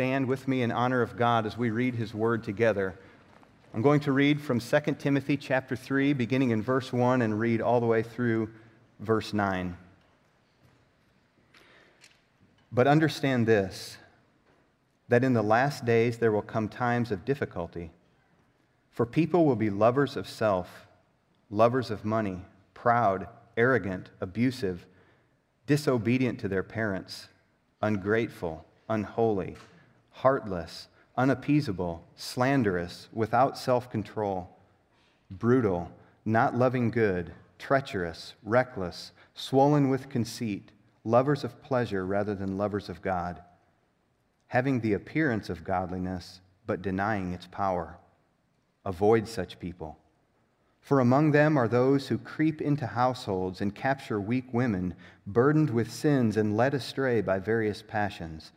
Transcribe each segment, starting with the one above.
stand with me in honor of God as we read his word together. I'm going to read from 2 Timothy chapter 3, beginning in verse 1, and read all the way through verse 9. But understand this that in the last days there will come times of difficulty. For people will be lovers of self, lovers of money, proud, arrogant, abusive, disobedient to their parents, ungrateful, unholy, heartless, unappeasable, slanderous, without self control, brutal, not loving good, treacherous, reckless, swollen with conceit, lovers of pleasure rather than lovers of God, having the appearance of godliness but denying its power. Avoid such people. For among them are those who creep into households and capture weak women, burdened with sins and led astray by various passions,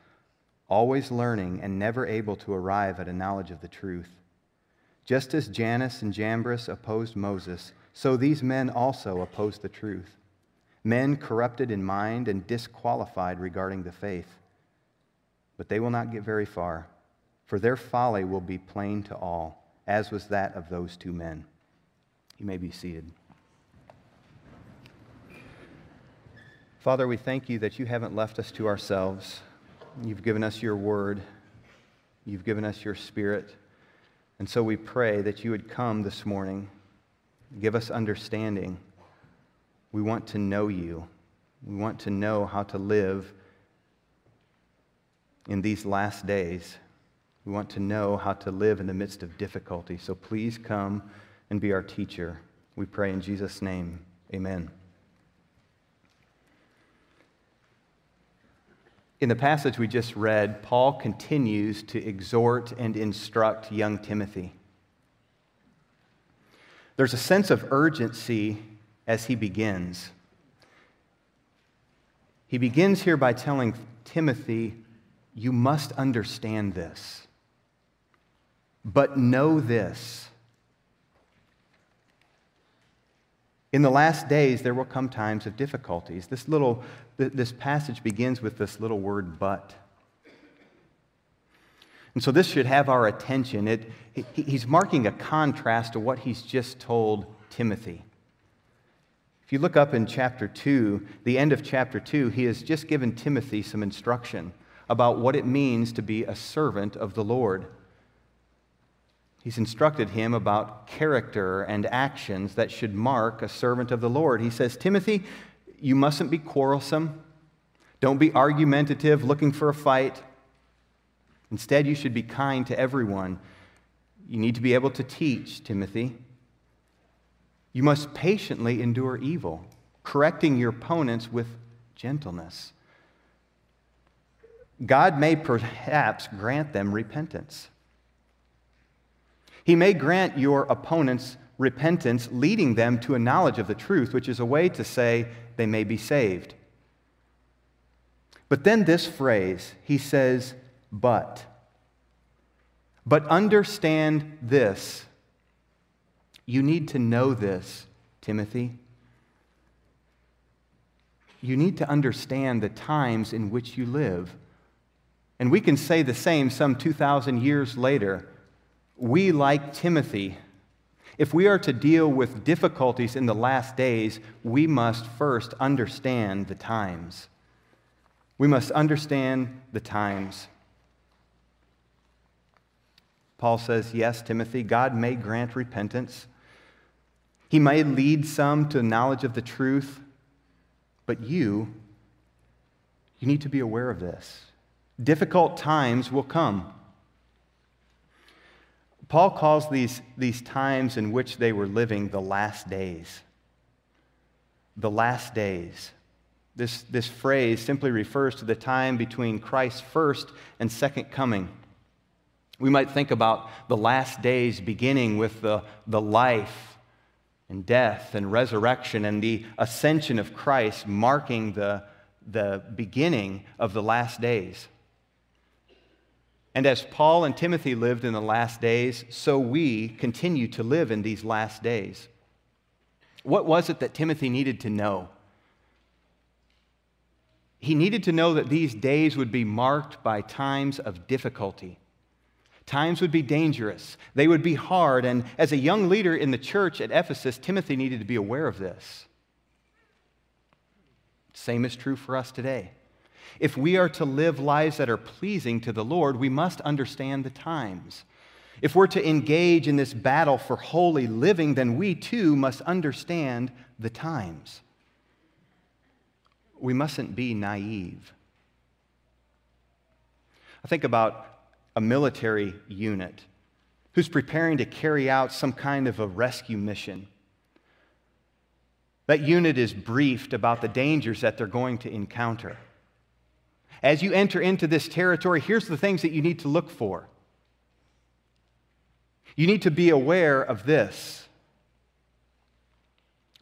always learning and never able to arrive at a knowledge of the truth. Just as Jannes and Jambres opposed Moses, so these men also oppose the truth. Men corrupted in mind and disqualified regarding the faith. But they will not get very far, for their folly will be plain to all as was that of those two men. You may be seated. Father, we thank you that you haven't left us to ourselves. You've given us your word, you've given us your spirit. And so we pray that you would come this morning, give us understanding. We want to know you, we want to know how to live in these last days. We want to know how to live in the midst of difficulty. So please come and be our teacher. We pray in Jesus' name. Amen. In the passage we just read, Paul continues to exhort and instruct young Timothy. There's a sense of urgency as he begins. He begins here by telling Timothy, You must understand this. But know this in the last days there will come times of difficulties. This little this passage begins with this little word but. And so this should have our attention. It, he's marking a contrast to what he's just told Timothy. If you look up in chapter 2, the end of chapter 2, he has just given Timothy some instruction about what it means to be a servant of the Lord. He's instructed him about character and actions that should mark a servant of the Lord. He says, Timothy, you mustn't be quarrelsome. Don't be argumentative, looking for a fight. Instead, you should be kind to everyone. You need to be able to teach, Timothy. You must patiently endure evil, correcting your opponents with gentleness. God may perhaps grant them repentance. He may grant your opponents repentance, leading them to a knowledge of the truth, which is a way to say they may be saved. But then this phrase, he says, but. But understand this. You need to know this, Timothy. You need to understand the times in which you live. And we can say the same some 2,000 years later we, like Timothy, if we are to deal with difficulties in the last days, we must first understand the times. We must understand the times. Paul says, Yes, Timothy, God may grant repentance. He may lead some to knowledge of the truth, but you, you need to be aware of this. Difficult times will come. Paul calls these, these times in which they were living the last days. The last days. This, this phrase simply refers to the time between Christ's first and second coming. We might think about the last days beginning with the, the life and death and resurrection and the ascension of Christ marking the, the beginning of the last days. And as Paul and Timothy lived in the last days, so we continue to live in these last days. What was it that Timothy needed to know? He needed to know that these days would be marked by times of difficulty. Times would be dangerous, they would be hard, and as a young leader in the church at Ephesus, Timothy needed to be aware of this. Same is true for us today. If we are to live lives that are pleasing to the Lord, we must understand the times. If we're to engage in this battle for holy living, then we too must understand the times. We mustn't be naive. I think about a military unit who's preparing to carry out some kind of a rescue mission. That unit is briefed about the dangers that they're going to encounter. As you enter into this territory, here's the things that you need to look for. You need to be aware of this.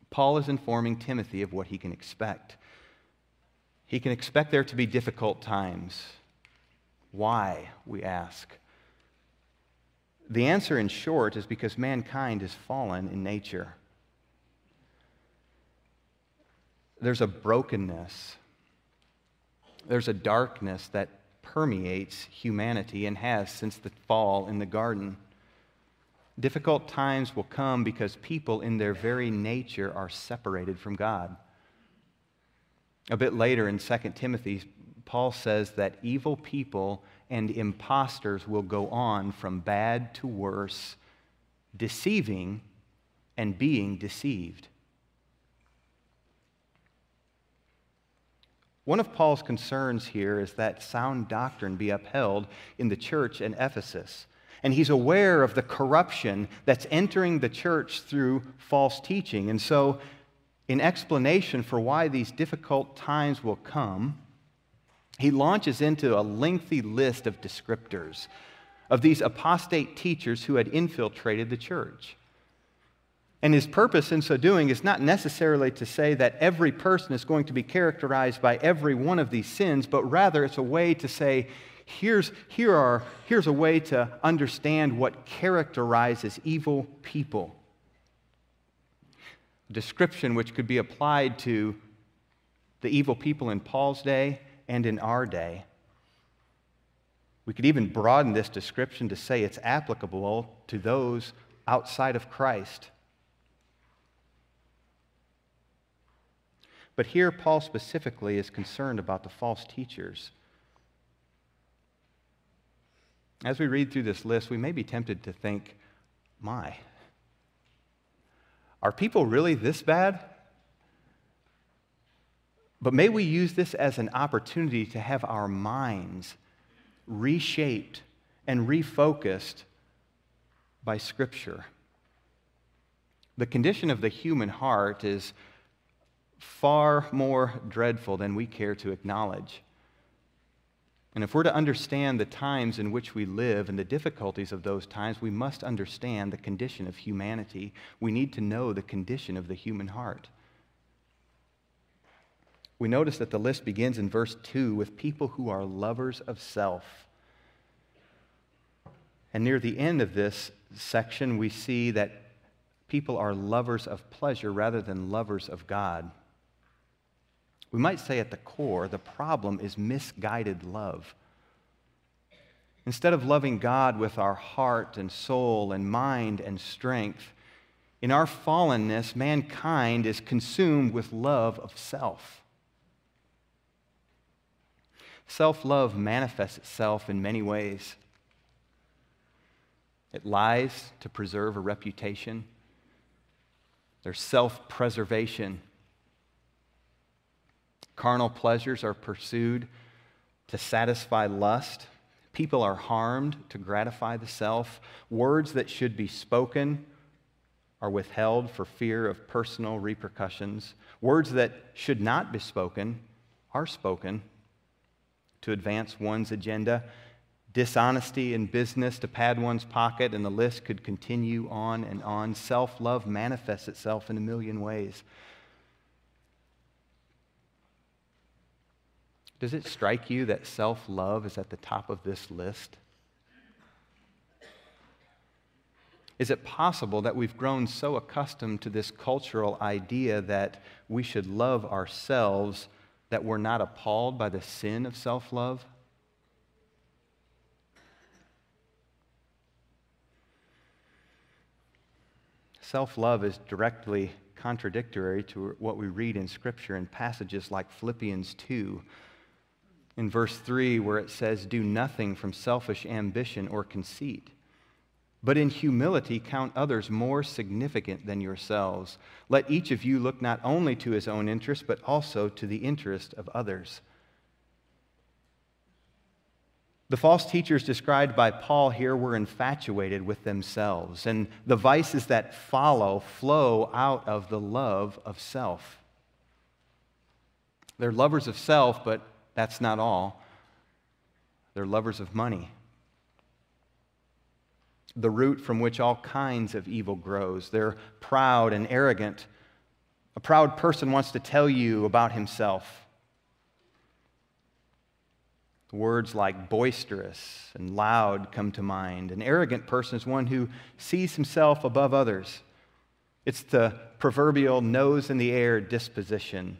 Paul is informing Timothy of what he can expect. He can expect there to be difficult times. Why, we ask? The answer, in short, is because mankind is fallen in nature. There's a brokenness, there's a darkness that permeates humanity and has since the fall in the garden. Difficult times will come because people, in their very nature, are separated from God. A bit later in 2 Timothy, Paul says that evil people and impostors will go on from bad to worse, deceiving and being deceived. One of Paul's concerns here is that sound doctrine be upheld in the church in Ephesus and he's aware of the corruption that's entering the church through false teaching. And so, in explanation for why these difficult times will come, he launches into a lengthy list of descriptors of these apostate teachers who had infiltrated the church. And his purpose in so doing is not necessarily to say that every person is going to be characterized by every one of these sins, but rather it's a way to say here's, here are, here's a way to understand what characterizes evil people. A description which could be applied to the evil people in Paul's day and in our day. We could even broaden this description to say it's applicable to those outside of Christ. But here, Paul specifically is concerned about the false teachers as we read through this list, we may be tempted to think, my, are people really this bad? But may we use this as an opportunity to have our minds reshaped and refocused by Scripture. The condition of the human heart is far more dreadful than we care to acknowledge. And if we're to understand the times in which we live and the difficulties of those times, we must understand the condition of humanity. We need to know the condition of the human heart. We notice that the list begins in verse 2 with people who are lovers of self. And near the end of this section, we see that people are lovers of pleasure rather than lovers of God. We might say at the core, the problem is misguided love. Instead of loving God with our heart and soul and mind and strength, in our fallenness, mankind is consumed with love of self. Self love manifests itself in many ways. It lies to preserve a reputation. There's self preservation Carnal pleasures are pursued to satisfy lust. People are harmed to gratify the self. Words that should be spoken are withheld for fear of personal repercussions. Words that should not be spoken are spoken to advance one's agenda. Dishonesty in business to pad one's pocket, and the list could continue on and on. Self love manifests itself in a million ways. Does it strike you that self love is at the top of this list? Is it possible that we've grown so accustomed to this cultural idea that we should love ourselves that we're not appalled by the sin of self love? Self love is directly contradictory to what we read in Scripture in passages like Philippians 2, in verse 3, where it says, Do nothing from selfish ambition or conceit, but in humility count others more significant than yourselves. Let each of you look not only to his own interest, but also to the interest of others. The false teachers described by Paul here were infatuated with themselves, and the vices that follow flow out of the love of self. They're lovers of self, but that's not all. They're lovers of money, the root from which all kinds of evil grows. They're proud and arrogant. A proud person wants to tell you about himself. Words like boisterous and loud come to mind. An arrogant person is one who sees himself above others. It's the proverbial nose in the air disposition,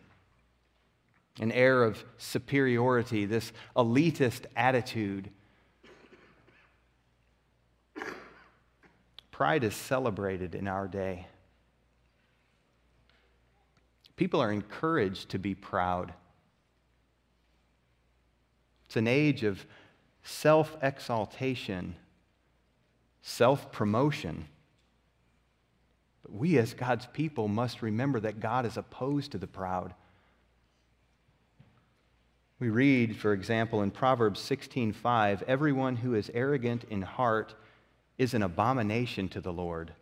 an air of superiority, this elitist attitude. Pride is celebrated in our day. People are encouraged to be proud. It's an age of self exaltation, self promotion. But we, as God's people, must remember that God is opposed to the proud. We read, for example, in Proverbs 16:5, everyone who is arrogant in heart is an abomination to the Lord.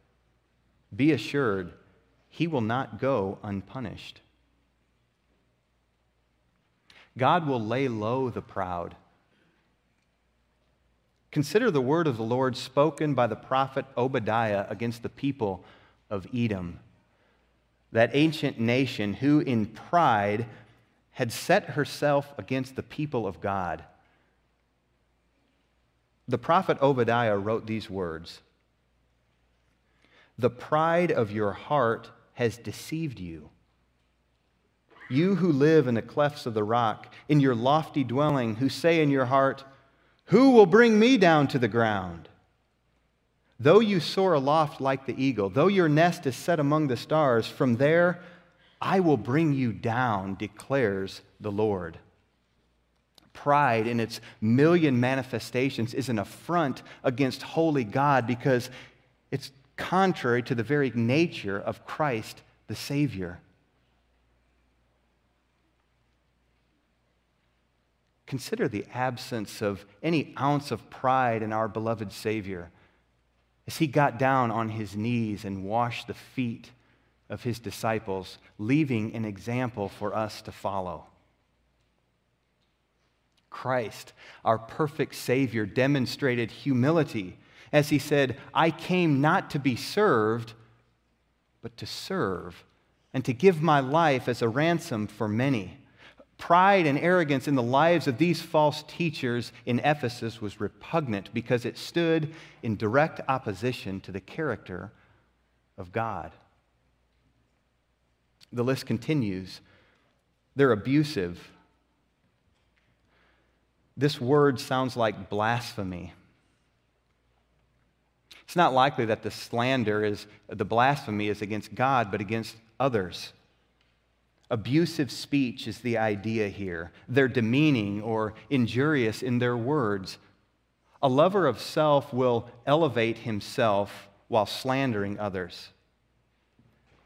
Be assured, he will not go unpunished. God will lay low the proud. Consider the word of the Lord spoken by the prophet Obadiah against the people of Edom, that ancient nation who in pride had set herself against the people of God. The prophet Obadiah wrote these words The pride of your heart has deceived you you who live in the clefts of the rock, in your lofty dwelling, who say in your heart, Who will bring me down to the ground? Though you soar aloft like the eagle, though your nest is set among the stars, from there I will bring you down, declares the Lord. Pride in its million manifestations is an affront against holy God because it's contrary to the very nature of Christ the Savior. Consider the absence of any ounce of pride in our beloved Savior as he got down on his knees and washed the feet of his disciples, leaving an example for us to follow. Christ, our perfect Savior, demonstrated humility as he said, I came not to be served, but to serve, and to give my life as a ransom for many. Pride and arrogance in the lives of these false teachers in Ephesus was repugnant because it stood in direct opposition to the character of God. The list continues. They're abusive. This word sounds like blasphemy. It's not likely that the slander is, the blasphemy is against God, but against others. Abusive speech is the idea here. They're demeaning or injurious in their words. A lover of self will elevate himself while slandering others.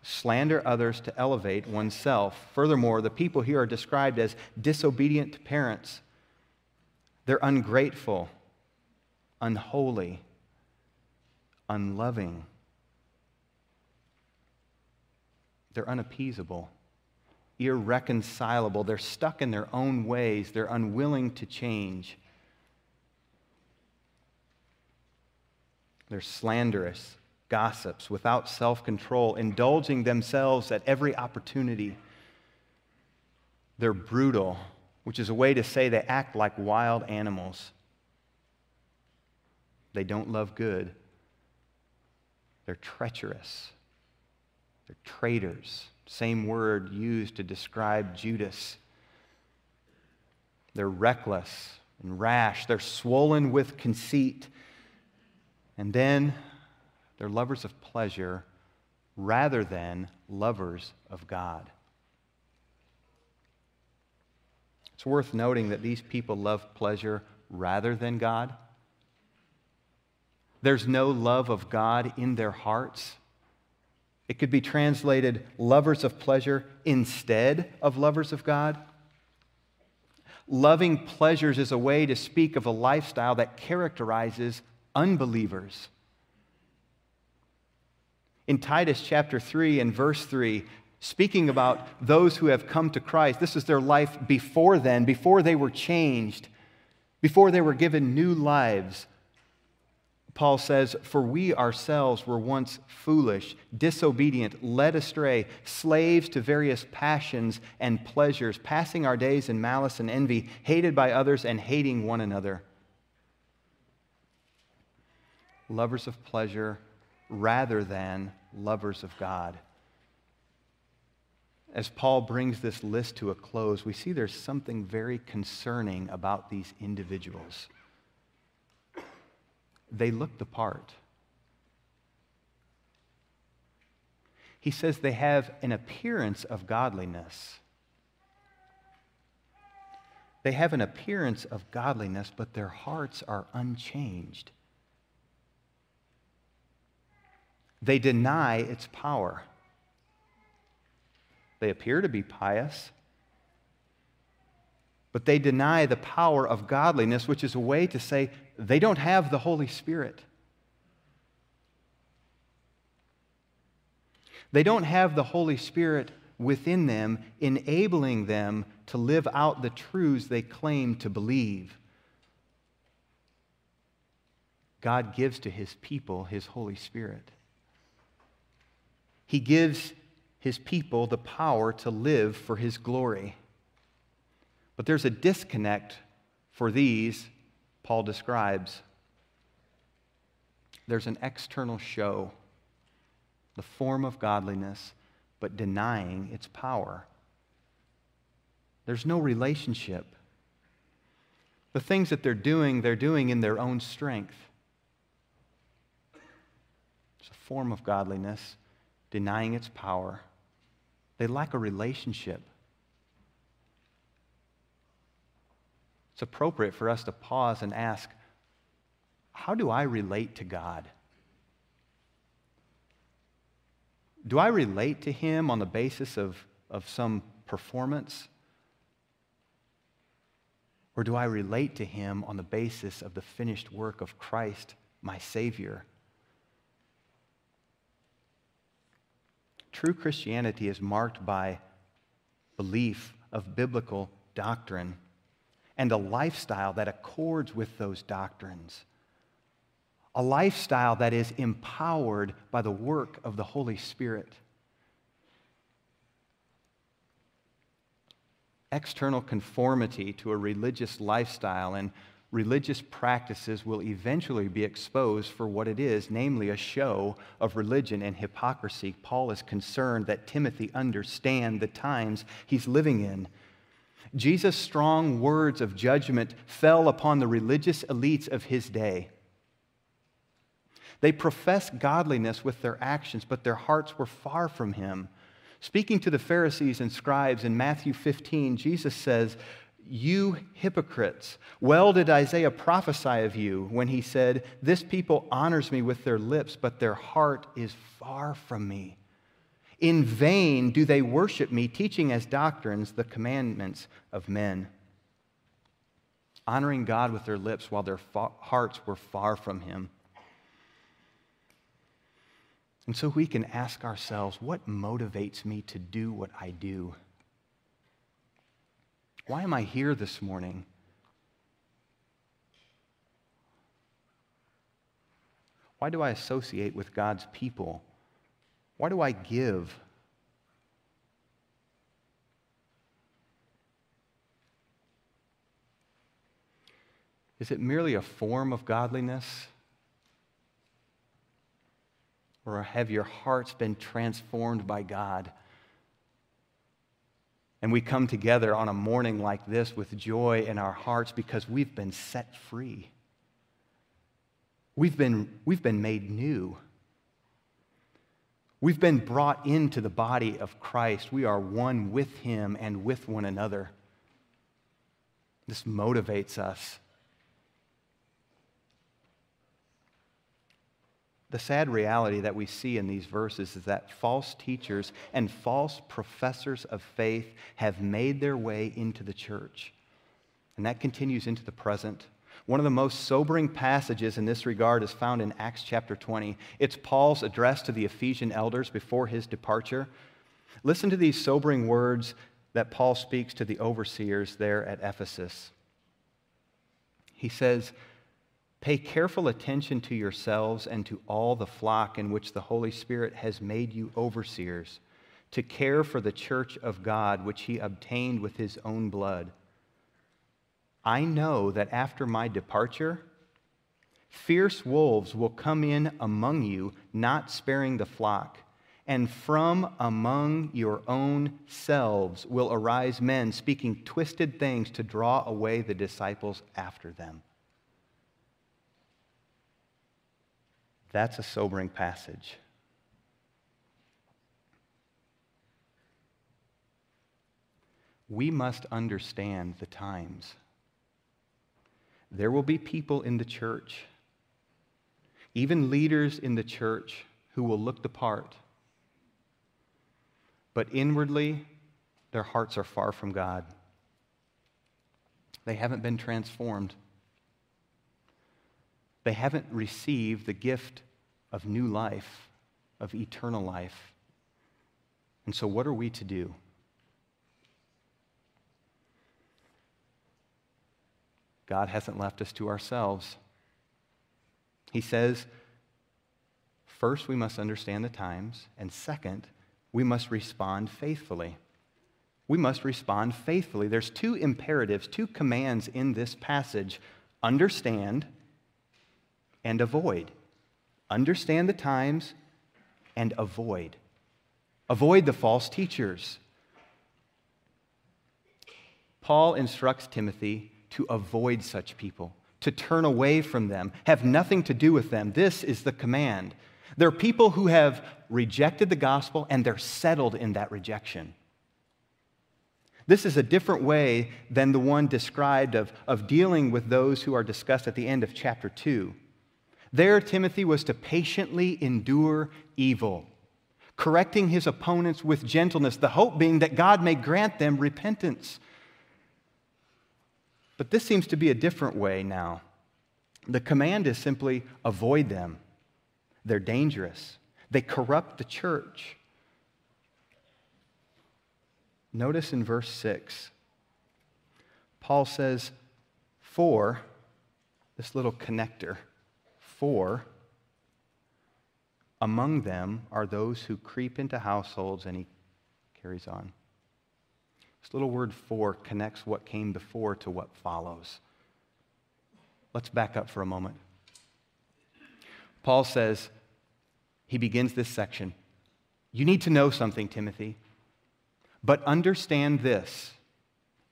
Slander others to elevate oneself. Furthermore, the people here are described as disobedient parents. They're ungrateful, unholy, unloving. They're unappeasable irreconcilable. They're stuck in their own ways, they're unwilling to change. They're slanderous, gossips, without self control, indulging themselves at every opportunity. They're brutal, which is a way to say they act like wild animals. They don't love good. They're treacherous. They're traitors. Same word used to describe Judas. They're reckless and rash. They're swollen with conceit. And then they're lovers of pleasure rather than lovers of God. It's worth noting that these people love pleasure rather than God. There's no love of God in their hearts. It could be translated lovers of pleasure instead of lovers of God. Loving pleasures is a way to speak of a lifestyle that characterizes unbelievers. In Titus chapter 3 and verse 3, speaking about those who have come to Christ, this is their life before then, before they were changed, before they were given new lives. Paul says, For we ourselves were once foolish, disobedient, led astray, slaves to various passions and pleasures, passing our days in malice and envy, hated by others and hating one another. Lovers of pleasure rather than lovers of God. As Paul brings this list to a close, we see there's something very concerning about these individuals they look the part. He says they have an appearance of godliness. They have an appearance of godliness, but their hearts are unchanged. They deny its power. They appear to be pious, but they deny the power of godliness, which is a way to say they don't have the Holy Spirit. They don't have the Holy Spirit within them, enabling them to live out the truths they claim to believe. God gives to his people his Holy Spirit. He gives his people the power to live for his glory. But there's a disconnect for these, Paul describes. There's an external show, the form of godliness, but denying its power. There's no relationship. The things that they're doing, they're doing in their own strength. It's a form of godliness, denying its power. They lack a relationship. it's appropriate for us to pause and ask how do I relate to God? Do I relate to Him on the basis of, of some performance? Or do I relate to Him on the basis of the finished work of Christ, my Savior? True Christianity is marked by belief of biblical doctrine and a lifestyle that accords with those doctrines. A lifestyle that is empowered by the work of the Holy Spirit. External conformity to a religious lifestyle and religious practices will eventually be exposed for what it is, namely a show of religion and hypocrisy. Paul is concerned that Timothy understand the times he's living in Jesus' strong words of judgment fell upon the religious elites of his day. They professed godliness with their actions, but their hearts were far from him. Speaking to the Pharisees and scribes in Matthew 15, Jesus says, You hypocrites, well did Isaiah prophesy of you when he said, This people honors me with their lips, but their heart is far from me. In vain do they worship me, teaching as doctrines the commandments of men. Honoring God with their lips while their hearts were far from Him. And so we can ask ourselves what motivates me to do what I do? Why am I here this morning? Why do I associate with God's people? Why do I give? Is it merely a form of godliness? Or have your hearts been transformed by God? And we come together on a morning like this with joy in our hearts because we've been set free. We've been, we've been made new. We've been brought into the body of Christ. We are one with Him and with one another. This motivates us. The sad reality that we see in these verses is that false teachers and false professors of faith have made their way into the church. And that continues into the present. One of the most sobering passages in this regard is found in Acts chapter 20. It's Paul's address to the Ephesian elders before his departure. Listen to these sobering words that Paul speaks to the overseers there at Ephesus. He says, Pay careful attention to yourselves and to all the flock in which the Holy Spirit has made you overseers, to care for the church of God, which he obtained with his own blood. I know that after my departure, fierce wolves will come in among you, not sparing the flock. And from among your own selves will arise men speaking twisted things to draw away the disciples after them. That's a sobering passage. We must understand the times. There will be people in the church, even leaders in the church, who will look the part. But inwardly, their hearts are far from God. They haven't been transformed. They haven't received the gift of new life, of eternal life. And so, what are we to do? God hasn't left us to ourselves. He says, first, we must understand the times, and second, we must respond faithfully. We must respond faithfully. There's two imperatives, two commands in this passage understand and avoid. Understand the times and avoid. Avoid the false teachers. Paul instructs Timothy to avoid such people, to turn away from them, have nothing to do with them. This is the command. There are people who have rejected the gospel and they're settled in that rejection. This is a different way than the one described of, of dealing with those who are discussed at the end of chapter 2. There, Timothy was to patiently endure evil, correcting his opponents with gentleness, the hope being that God may grant them repentance. But this seems to be a different way now. The command is simply avoid them. They're dangerous, they corrupt the church. Notice in verse 6, Paul says, For this little connector, for among them are those who creep into households, and he carries on. This little word for connects what came before to what follows. Let's back up for a moment. Paul says, he begins this section. You need to know something, Timothy. But understand this.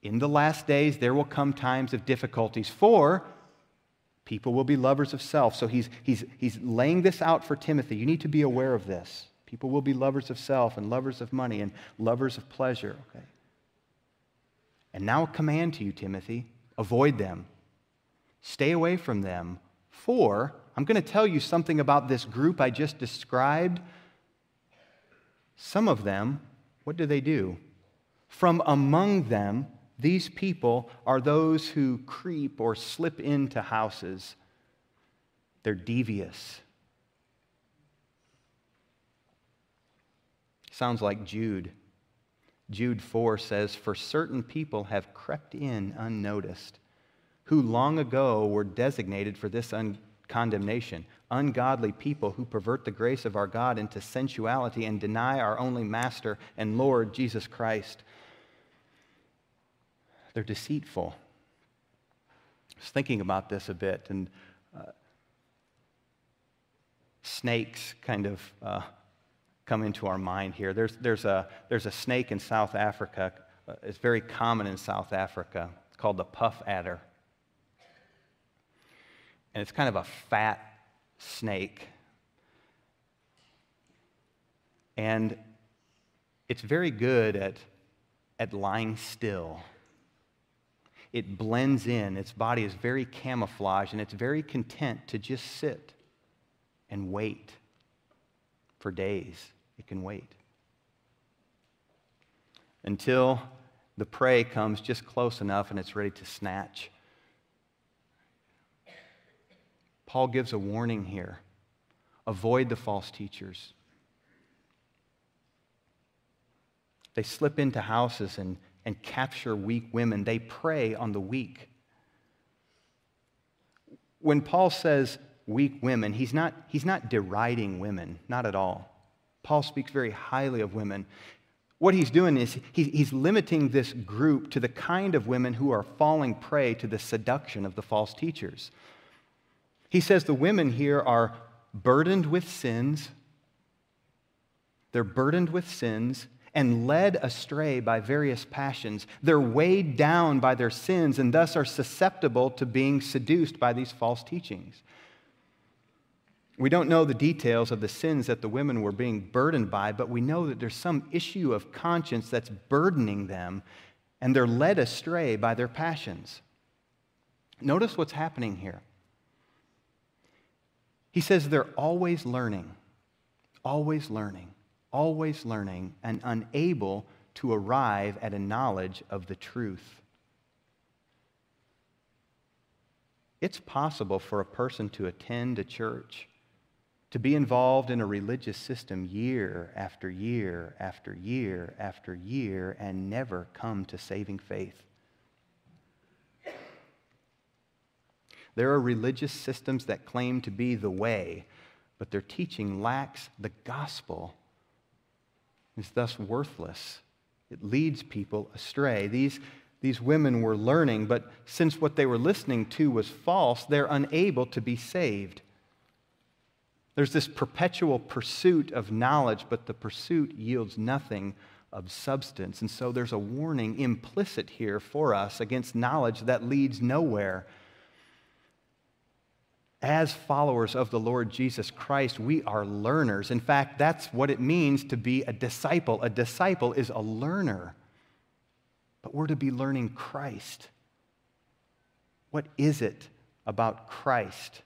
In the last days, there will come times of difficulties, for People will be lovers of self. So he's, he's, he's laying this out for Timothy. You need to be aware of this. People will be lovers of self and lovers of money and lovers of pleasure. Okay? And now a command to you, Timothy avoid them, stay away from them. For I'm going to tell you something about this group I just described. Some of them, what do they do? From among them, these people are those who creep or slip into houses. They're devious. Sounds like Jude. Jude 4 says, For certain people have crept in unnoticed, who long ago were designated for this un- condemnation. Ungodly people who pervert the grace of our God into sensuality and deny our only Master and Lord, Jesus Christ. They're deceitful. I was thinking about this a bit, and uh, snakes kind of uh, come into our mind here. There's, there's, a, there's a snake in South Africa, uh, it's very common in South Africa. It's called the puff adder. And it's kind of a fat snake. And it's very good at, at lying still. It blends in, its body is very camouflaged, and it's very content to just sit and wait for days. It can wait until the prey comes just close enough and it's ready to snatch. Paul gives a warning here avoid the false teachers. They slip into houses and, and capture weak women. They prey on the weak. When Paul says weak women, he's not, he's not deriding women, not at all. Paul speaks very highly of women. What he's doing is he's limiting this group to the kind of women who are falling prey to the seduction of the false teachers. He says the women here are burdened with sins. They're burdened with sins and led astray by various passions. They're weighed down by their sins and thus are susceptible to being seduced by these false teachings. We don't know the details of the sins that the women were being burdened by, but we know that there's some issue of conscience that's burdening them, and they're led astray by their passions. Notice what's happening here. He says they're always learning, always learning, always learning, and unable to arrive at a knowledge of the truth. It's possible for a person to attend a church to be involved in a religious system year after year after year after year and never come to saving faith. There are religious systems that claim to be the way, but their teaching lacks the gospel, is thus worthless. It leads people astray. These, these women were learning, but since what they were listening to was false, they're unable to be saved. There's this perpetual pursuit of knowledge, but the pursuit yields nothing of substance. And so there's a warning implicit here for us against knowledge that leads nowhere. As followers of the Lord Jesus Christ, we are learners. In fact, that's what it means to be a disciple. A disciple is a learner, but we're to be learning Christ. What is it about Christ?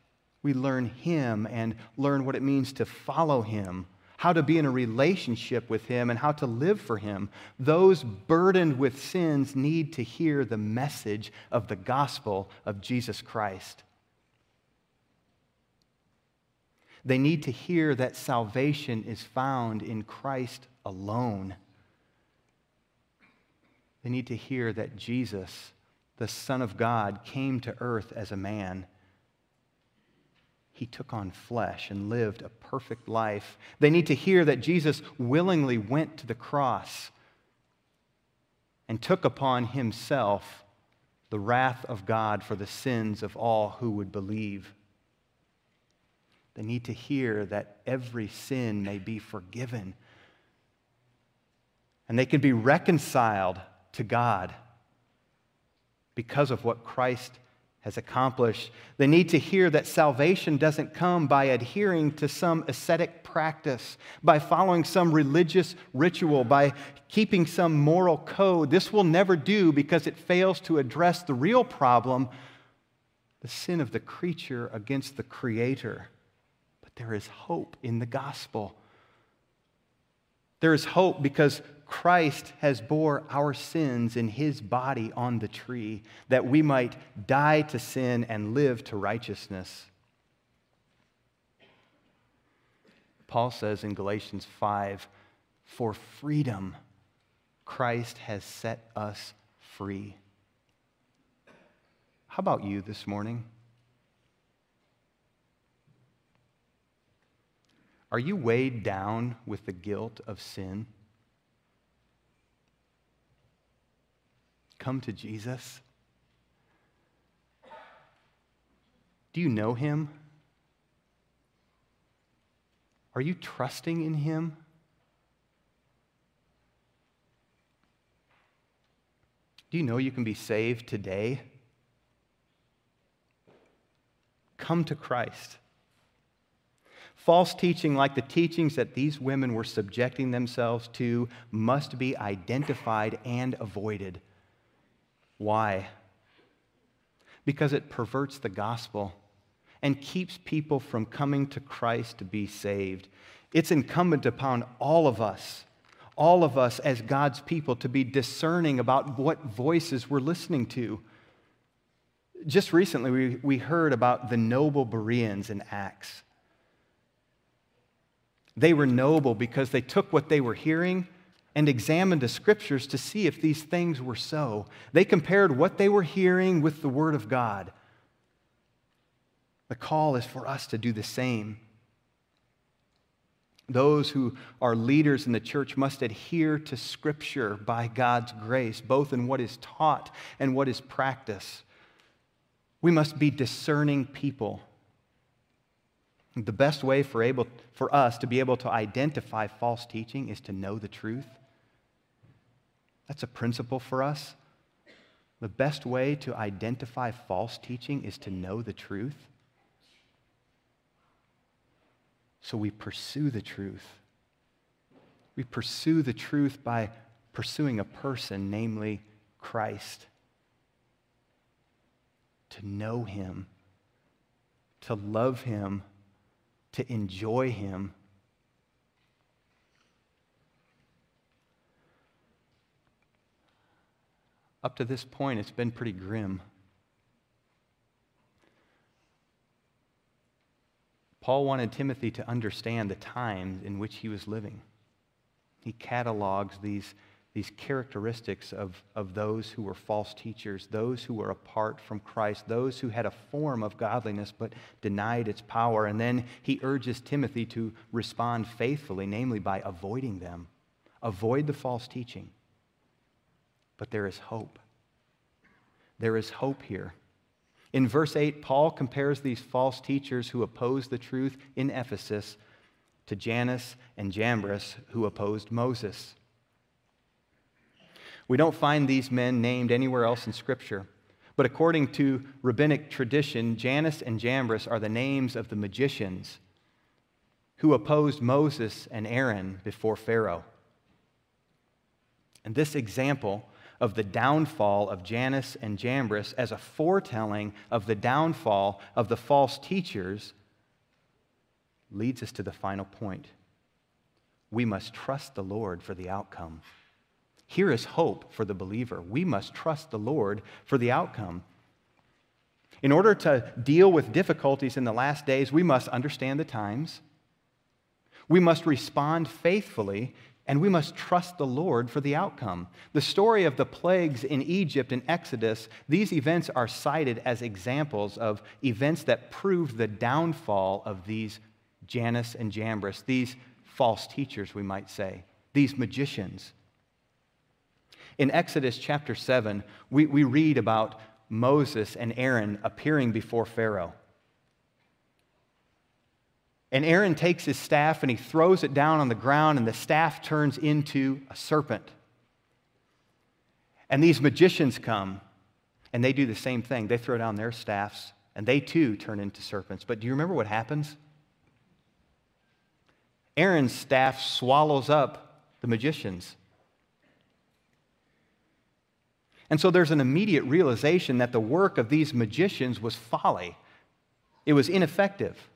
we learn Him and learn what it means to follow Him, how to be in a relationship with Him, and how to live for Him. Those burdened with sins need to hear the message of the gospel of Jesus Christ. They need to hear that salvation is found in Christ alone. They need to hear that Jesus, the Son of God, came to earth as a man he took on flesh and lived a perfect life. They need to hear that Jesus willingly went to the cross and took upon himself the wrath of God for the sins of all who would believe. They need to hear that every sin may be forgiven and they can be reconciled to God because of what Christ has accomplished. They need to hear that salvation doesn't come by adhering to some ascetic practice, by following some religious ritual, by keeping some moral code. This will never do because it fails to address the real problem the sin of the creature against the Creator. There is hope in the gospel. There is hope because Christ has bore our sins in his body on the tree, that we might die to sin and live to righteousness. Paul says in Galatians 5 For freedom, Christ has set us free. How about you this morning? Are you weighed down with the guilt of sin? come to Jesus? Do you know him? Are you trusting in him? Do you know you can be saved today? Come to Christ. False teaching, like the teachings that these women were subjecting themselves to, must be identified and avoided. Why? Because it perverts the gospel and keeps people from coming to Christ to be saved. It's incumbent upon all of us, all of us as God's people, to be discerning about what voices we're listening to. Just recently, we, we heard about the noble Bereans in Acts. They were noble because they took what they were hearing and examined the scriptures to see if these things were so. They compared what they were hearing with the Word of God. The call is for us to do the same. Those who are leaders in the church must adhere to Scripture by God's grace, both in what is taught and what is practiced. We must be discerning people. The best way for, able, for us to be able to identify false teaching is to know the truth. That's a principle for us. The best way to identify false teaching is to know the truth. So we pursue the truth. We pursue the truth by pursuing a person, namely Christ. To know Him, to love Him, to enjoy Him. Up to this point, it's been pretty grim. Paul wanted Timothy to understand the times in which he was living. He catalogs these, these characteristics of, of those who were false teachers, those who were apart from Christ, those who had a form of godliness but denied its power. And then he urges Timothy to respond faithfully, namely by avoiding them. Avoid the false teaching. But there is hope. There is hope here. In verse 8, Paul compares these false teachers who opposed the truth in Ephesus to Jannes and Jambres who opposed Moses. We don't find these men named anywhere else in Scripture, but according to rabbinic tradition, Jannes and Jambres are the names of the magicians who opposed Moses and Aaron before Pharaoh. And this example of the downfall of Jannes and Jambres as a foretelling of the downfall of the false teachers leads us to the final point. We must trust the Lord for the outcome. Here is hope for the believer. We must trust the Lord for the outcome. In order to deal with difficulties in the last days, we must understand the times. We must respond faithfully and we must trust the Lord for the outcome. The story of the plagues in Egypt and Exodus, these events are cited as examples of events that proved the downfall of these Jannes and Jambres, these false teachers, we might say, these magicians. In Exodus chapter 7, we, we read about Moses and Aaron appearing before Pharaoh. And Aaron takes his staff and he throws it down on the ground, and the staff turns into a serpent. And these magicians come and they do the same thing. They throw down their staffs and they too turn into serpents. But do you remember what happens? Aaron's staff swallows up the magicians. And so there's an immediate realization that the work of these magicians was folly, it was ineffective.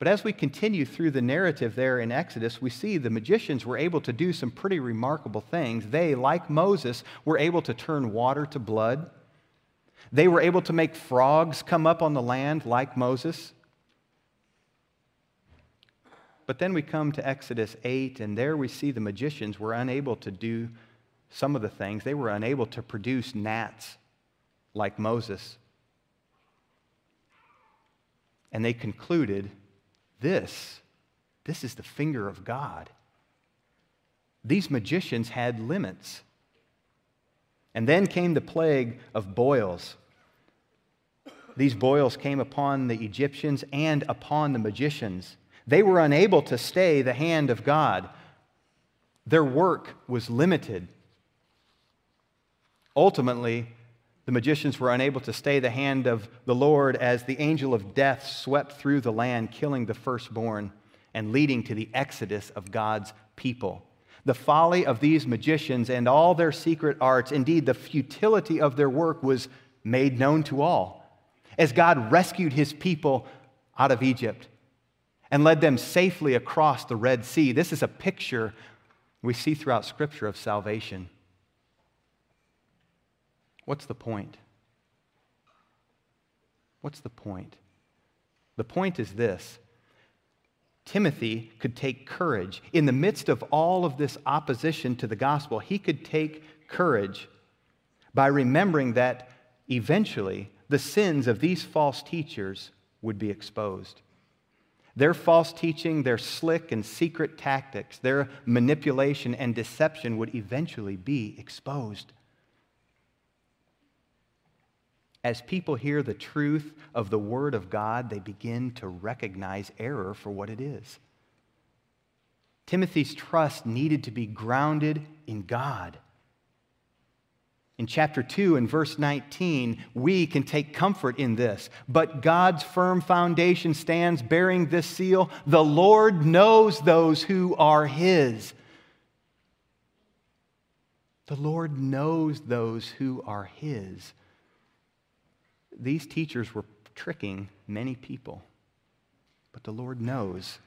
But as we continue through the narrative there in Exodus, we see the magicians were able to do some pretty remarkable things. They, like Moses, were able to turn water to blood. They were able to make frogs come up on the land like Moses. But then we come to Exodus 8, and there we see the magicians were unable to do some of the things. They were unable to produce gnats like Moses. And they concluded this, this is the finger of God. These magicians had limits. And then came the plague of boils. These boils came upon the Egyptians and upon the magicians. They were unable to stay the hand of God. Their work was limited. Ultimately, the magicians were unable to stay the hand of the Lord as the angel of death swept through the land, killing the firstborn and leading to the exodus of God's people. The folly of these magicians and all their secret arts, indeed, the futility of their work, was made known to all as God rescued his people out of Egypt and led them safely across the Red Sea. This is a picture we see throughout Scripture of salvation. What's the point? What's the point? The point is this Timothy could take courage. In the midst of all of this opposition to the gospel, he could take courage by remembering that eventually the sins of these false teachers would be exposed. Their false teaching, their slick and secret tactics, their manipulation and deception would eventually be exposed. As people hear the truth of the Word of God, they begin to recognize error for what it is. Timothy's trust needed to be grounded in God. In chapter 2 and verse 19, we can take comfort in this. But God's firm foundation stands bearing this seal the Lord knows those who are His. The Lord knows those who are His these teachers were tricking many people. But the Lord knows.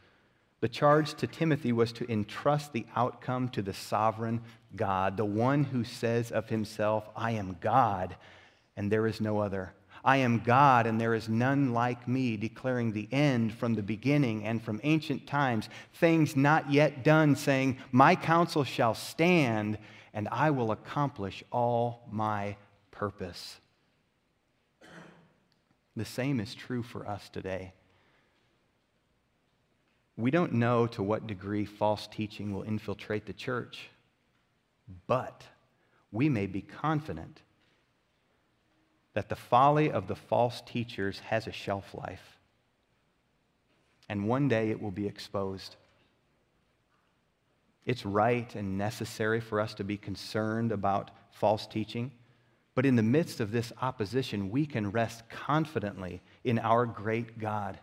The charge to Timothy was to entrust the outcome to the sovereign God, the one who says of himself, I am God and there is no other. I am God and there is none like me, declaring the end from the beginning and from ancient times, things not yet done, saying, My counsel shall stand and I will accomplish all my purpose. The same is true for us today. We don't know to what degree false teaching will infiltrate the church, but we may be confident that the folly of the false teachers has a shelf life, and one day it will be exposed. It's right and necessary for us to be concerned about false teaching. But in the midst of this opposition, we can rest confidently in our great God.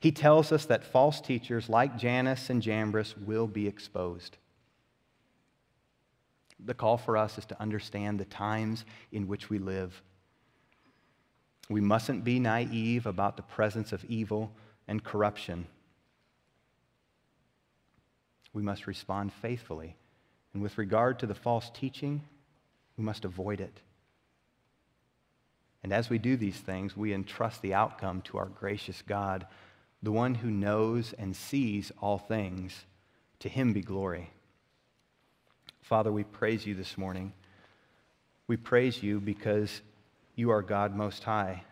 He tells us that false teachers like Jannes and Jambres will be exposed. The call for us is to understand the times in which we live. We mustn't be naive about the presence of evil and corruption. We must respond faithfully. And with regard to the false teaching, we must avoid it. And as we do these things, we entrust the outcome to our gracious God, the one who knows and sees all things. To him be glory. Father, we praise you this morning. We praise you because you are God Most High,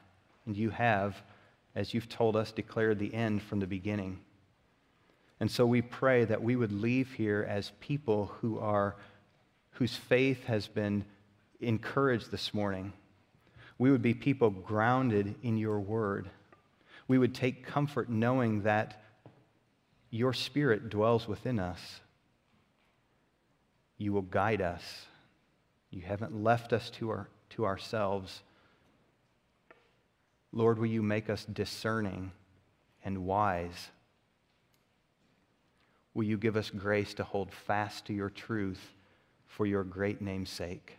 and you have, as you've told us, declared the end from the beginning. And so we pray that we would leave here as people who are, whose faith has been encouraged this morning. We would be people grounded in your word. We would take comfort knowing that your spirit dwells within us. You will guide us. You haven't left us to, our, to ourselves. Lord, will you make us discerning and wise? Will you give us grace to hold fast to your truth for your great name's sake?